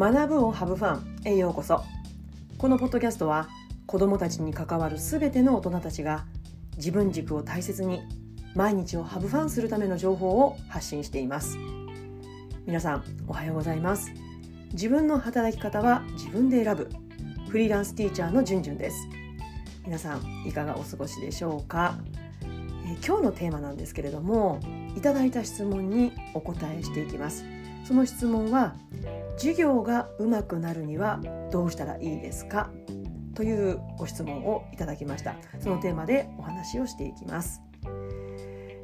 学ぶをハブファンへようこそ。このポッドキャストは子どもたちに関わるすべての大人たちが自分軸を大切に毎日をハブファンするための情報を発信しています。皆さんおはようございます。自分の働き方は自分で選ぶ。フリーランスティーチャーのじゅんじゅんです。皆さんいかがお過ごしでしょうか？え今日のテーマなんですけれどもいただいた質問にお答えしていきます。その質問は授業がうまくなるにはどうしたらいいですか？というご質問をいただきました。そのテーマでお話をしていきます、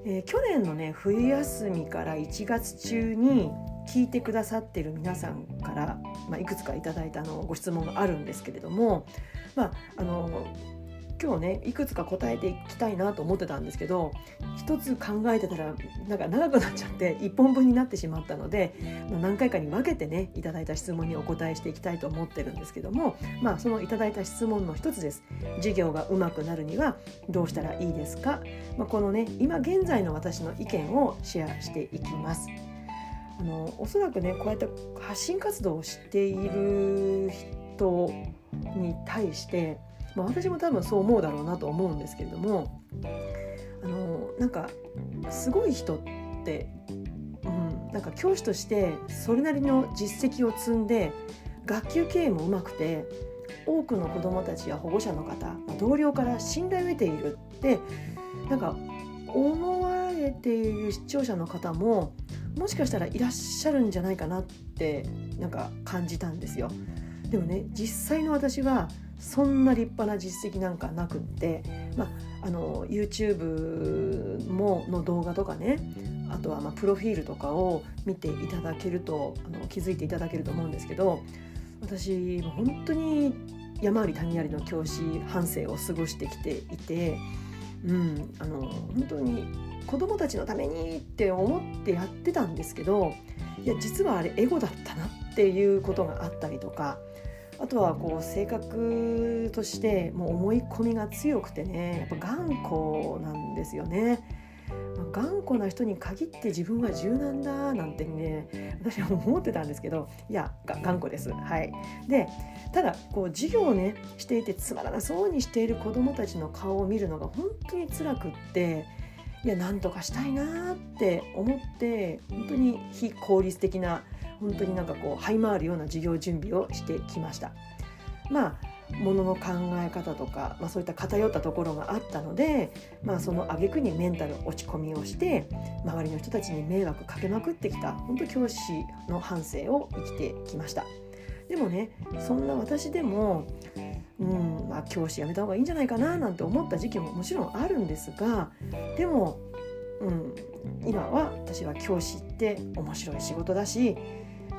えー、去年のね冬休みから1月中に聞いてくださってる皆さんから、まあ、いくつかいただいたのご質問があるんですけれども、まあ、あの今日ねいくつか答えていきたいなと思ってたんですけど一つ考えてたらなんか長くなっちゃって1本分になってしまったので何回かに分けてねいただいた質問にお答えしていきたいと思ってるんですけどもまあそのいただいた質問の一つです。授業がうまくなるにはどうしたらいいですか、まあ、このね今現在の私の意見をシェアしていきます。あのおそらくねこうやって発信活動をしている人に対してまあ、私も多分そう思うだろうなと思うんですけれどもあのなんかすごい人って、うん、なんか教師としてそれなりの実績を積んで学級経営もうまくて多くの子どもたちや保護者の方同僚から信頼を得ているってなんか思われている視聴者の方ももしかしたらいらっしゃるんじゃないかなってなんか感じたんですよ。でもね実際の私はそんな立派な実績なんかなくって、まあ、あの YouTube もの動画とかねあとはまあプロフィールとかを見ていただけるとあの気づいていただけると思うんですけど私本当に山あり谷ありの教師半生を過ごしてきていて、うん、あの本当に子供たちのためにって思ってやってたんですけどいや実はあれエゴだったなっていうことがあったりとかあとはこう性格としてもう思い込みが強くてねやっぱ頑固なんですよね。頑固な人に限って自分は柔軟だなんてね私は思ってたんですけどいや頑固ですはいでただこう授業をねしていてつまらなそうにしている子どもたちの顔を見るのが本当に辛くっていやなんとかしたいなって思って本当に非効率的な本当になんかこう這い回るような授業準備をしてきました。まあものの考え方とか、まあ、そういった偏ったところがあったので、まあ、その挙句にメンタル落ち込みをして周りの人たちに迷惑かけまくってきた本当教師の反省を生きてきましたでもねそんな私でも、うんまあ、教師辞めた方がいいんじゃないかななんて思った時期ももちろんあるんですがでも、うん、今は私は教師って面白い仕事だし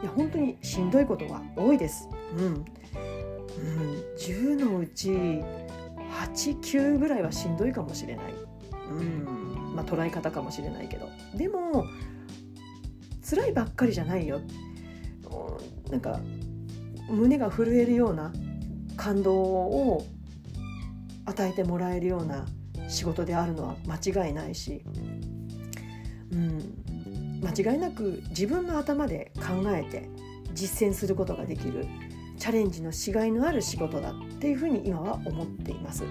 いや本当にしんどいことが多いです。うん、うん、10のうち89ぐらいはしんどいかもしれない、うん。まあ、捉え方かもしれないけど。でも辛いばっかりじゃないよ。なんか胸が震えるような感動を与えてもらえるような仕事であるのは間違いないし、うん、間違いなく自分の頭で考えて実践することができるチャレンジのしがいのある仕事だっていうふうに今は思っています。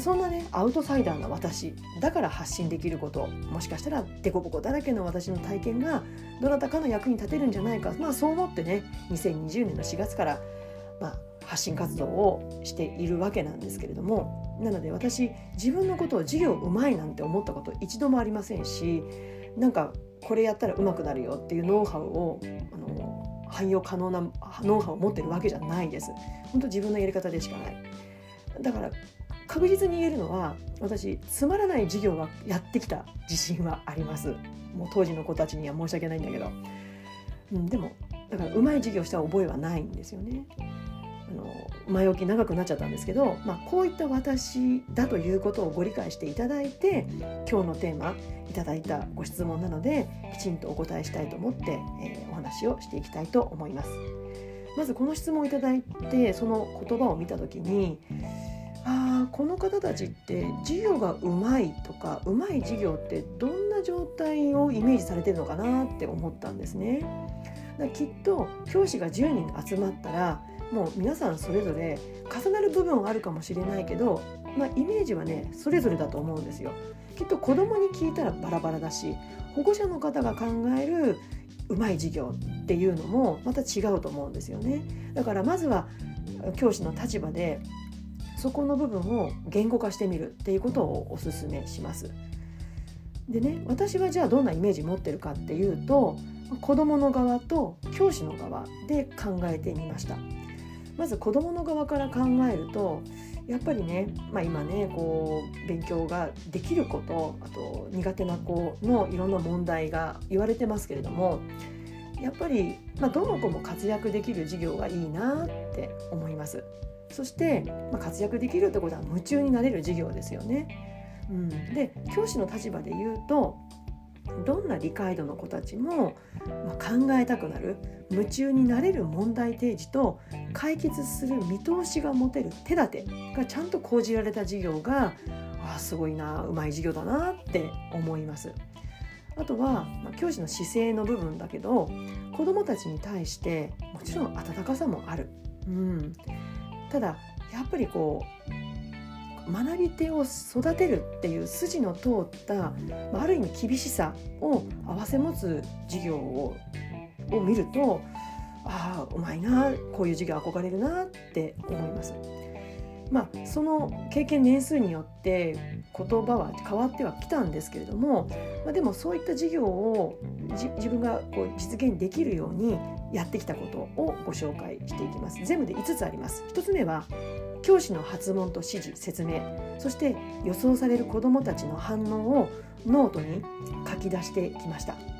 そんなねアウトサイダーな私だから発信できることもしかしたらデコボコだらけの私の体験がどなたかの役に立てるんじゃないかまあそう思ってね2020年の4月から、まあ、発信活動をしているわけなんですけれどもなので私自分のことを授業うまいなんて思ったこと一度もありませんしなんかこれやったらうまくなるよっていうノウハウをあの汎用可能なノウハウを持ってるわけじゃないです。本当自分のやり方でしかない。だから確実に言えるのは私つまらない授業はやってきた自信はあります。もう当時の子たちには申し訳ないんだけど、うん、でもだからうまい授業した覚えはないんですよね。あの前置き長くなっちゃったんですけど、まあ、こういった私だということをご理解していただいて今日のテーマいただいたご質問なのできちんとお答えしたいと思って、えー、お話をしていきたいと思います。まずこの質問をいただいてその言葉を見た時にああこの方たちって授業がうまいとかうまい授業ってどんな状態をイメージされてるのかなって思ったんですね。だきっと教師が10人集まったらもう皆さんそれぞれ重なる部分はあるかもしれないけど、まあ、イメージはねそれぞれだと思うんですよ。きっと子供に聞いたらバラバラだし保護者の方が考えるうまい授業っていうのもまた違うと思うんですよね。だからまずは教師の立場でそこの部分を言語化してみるっていうことをおすすめします。でね私はじゃあどんなイメージ持ってるかっていうと子どもの側と教師の側で考えてみましたまず子どもの側から考えるとやっぱりね、まあ、今ねこう勉強ができることあと苦手な子のいろんな問題が言われてますけれどもやっぱり、まあ、どの子も活躍できる授業がいいなって思いますそして、まあ、活躍できるってことは夢中になれる授業ですよね。うん、で教師の立場で言うとどんな理解度の子たちも、まあ、考えたくなる夢中になれる問題提示と解決する見通しが持てる手立てがちゃんと講じられた授業があすごいなうまい授業だなって思います。あとは、まあ、教師の姿勢の部分だけど子どもたちに対してもちろん温かさもある。うん、ただやっぱりこう学び手を育てるっていう筋の通ったある意味厳しさを併せ持つ授業をを見るとああうまいなこういう授業憧れるなって思います。まあ、その経験年数によって言葉は変わってはきたんですけれども、まあ、でもそういった授業を自分がこう実現できるようにやってきたことをご紹介していきます。全部で5つあります。1つ目は教師の発問と指示説明そして予想される子どもたちの反応をノートに書き出してきました。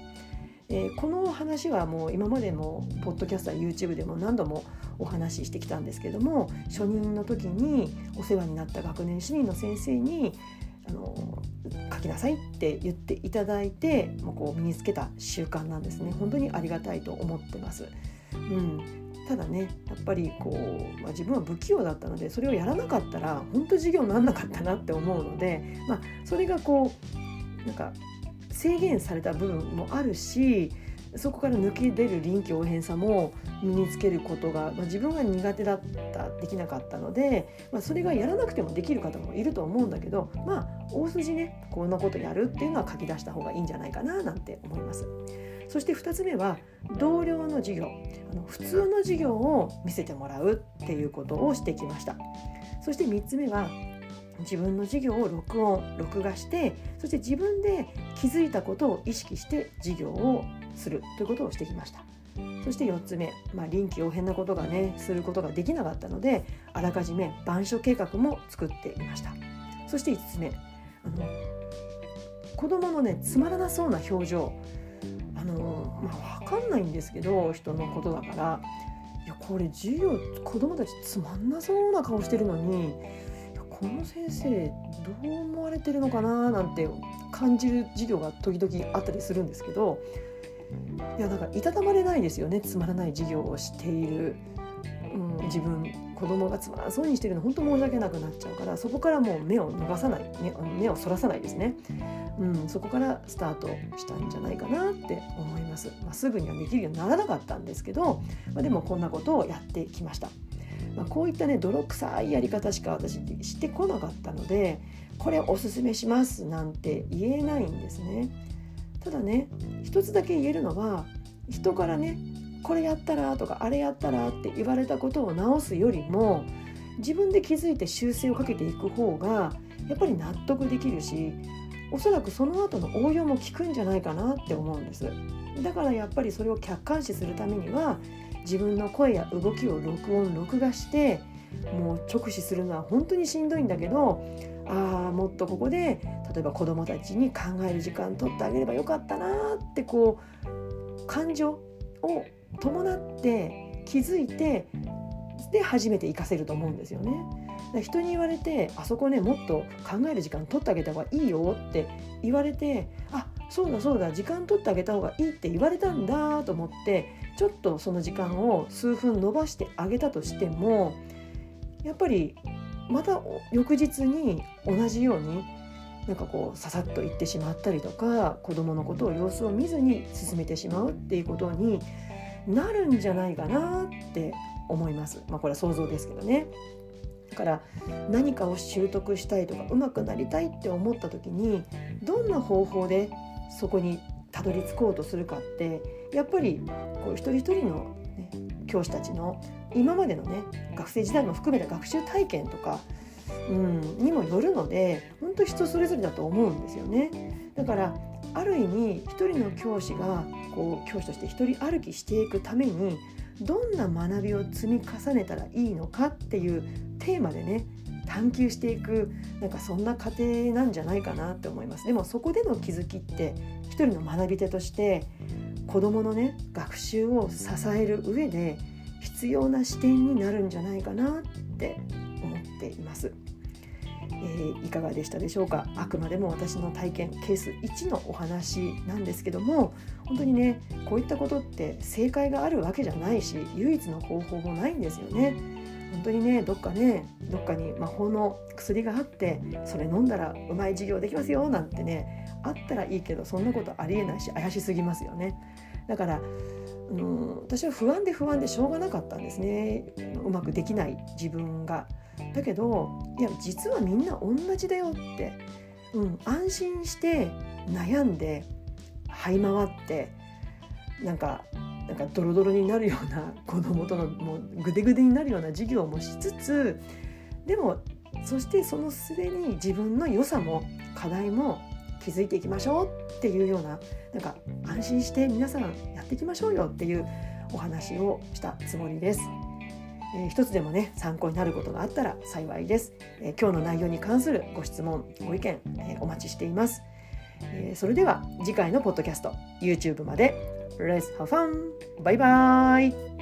えー、この話はもう今までもポッドキャストや YouTube でも何度もお話ししてきたんですけども初任の時にお世話になった学年主任の先生にあの書きなさいって言っていただいてもうこう身につけた習慣なんですね本当にありがたいと思ってます。うん、ただねやっぱりこう、まあ、自分は不器用だったのでそれをやらなかったら本当授業にならなかったなって思うので、まあ、それがこうなんか制限された部分もあるしそこから抜け出る臨機応変さも身につけることが、まあ、自分が苦手だったできなかったので、まあ、それがやらなくてもできる方もいると思うんだけどまあ大筋ねこんなことやるっていうのは書き出した方がいいんじゃないかななんて思います。そして2つ目は同僚の授業あの普通の授業を見せてもらうっていうことをしてきましたそして3つ目は自分の授業を録音録画してそして自分で気づいたことを意識して授業をするということをしてきました。そして4つ目、まあ、臨機応変なことがねすることができなかったのであらかじめ板書計画も作っていました。そして5つ目あの子供のねつまらなそうな表情。あのまあ分かんないんですけど人のことだから。いやこれ授業子供たちつまんなそうな顔してるのにこの先生どう思われてるのかな？なんて感じる授業が時々あったりするんですけどいやなんかいたたまれないですよね。つまらない授業をしている、うん、自分子供がつまらそうにしてるの本当申し訳なくなっちゃうからそこからもう目を逃さない目目をそらさないですね。うん、そこからスタートしたんじゃないかなって思います、まあ、すぐにはできるようにならなかったんですけど、まあ、でもこんなことをやってきました、まあ、こういったね泥臭いやり方しか私してこなかったのでこれおすすめしますなんて言えないんですね。ただね一つだけ言えるのは人からねこれやったらとかあれやったらって言われたことを直すよりも自分で気づいて修正をかけていく方がやっぱり納得できるしおそらくその後の応用も効くんじゃないかなって思うんです。だからやっぱりそれを客観視するためには自分の声や動きを録音録画してもう直視するのは本当にしんどいんだけどああもっとここで例えば子どもたちに考える時間取ってあげればよかったなってこう感情を伴って気づいてで初めて活かせると思うんですよね。人に言われてあそこねもっと考える時間取ってあげた方がいいよって言われてあそうだそうだ時間取ってあげた方がいいって言われたんだと思ってちょっとその時間を数分伸ばしてあげたとしてもやっぱりまた翌日に同じようになんかこうささっと言ってしまったりとか子どものことを様子を見ずに進めてしまうっていうことになるんじゃないかなって思います。まあ、これは想像ですけどね。だから何かを習得したいとか上手くなりたいって思った時にどんな方法でそこにたどり着こうとするかってやっぱりこう一人一人の、ね、教師たちの今までのね学生時代も含めた学習体験とか、うん、にもよるので本当人それぞれだと思うんですよね。だからある意味一人の教師がこう教師として一人歩きしていくためにどんな学びを積み重ねたらいいのかっていうテーマでね探求していくなんかそんな過程なんじゃないかなって思いますでもそこでの気づきって一人の学び手として子どものね学習を支える上で必要な視点になるんじゃないかなって思っています。えー、いかがでしたでしょうか？あくまでも私の体験ケース1のお話なんですけども本当にねこういったことって正解があるわけじゃないし唯一の方法もないんですよね。本当にねどっかねどっかに魔法の薬があってそれ飲んだらうまい授業できますよなんてねあったらいいけどそんなことありえないし怪しすぎますよねだからうん私は不安で不安でしょうがなかったんですねうまくできない自分が。だけどいや実はみんな同じだよって、うん、安心して悩んで這い回ってなんかなんかドロドロになるような子供とのもうグデグデになるような授業もしつつでもそしてそのすでに自分の良さも課題も気づいていきましょうっていうようななんか安心して皆さんやっていきましょうよっていうお話をしたつもりです。えー、一つでもね参考になることがあったら幸いです、えー、今日の内容に関するご質問ご意見、えー、お待ちしています、えそれでは次回のポッドキャスト YouTube まで。Let's have fun! バイバイ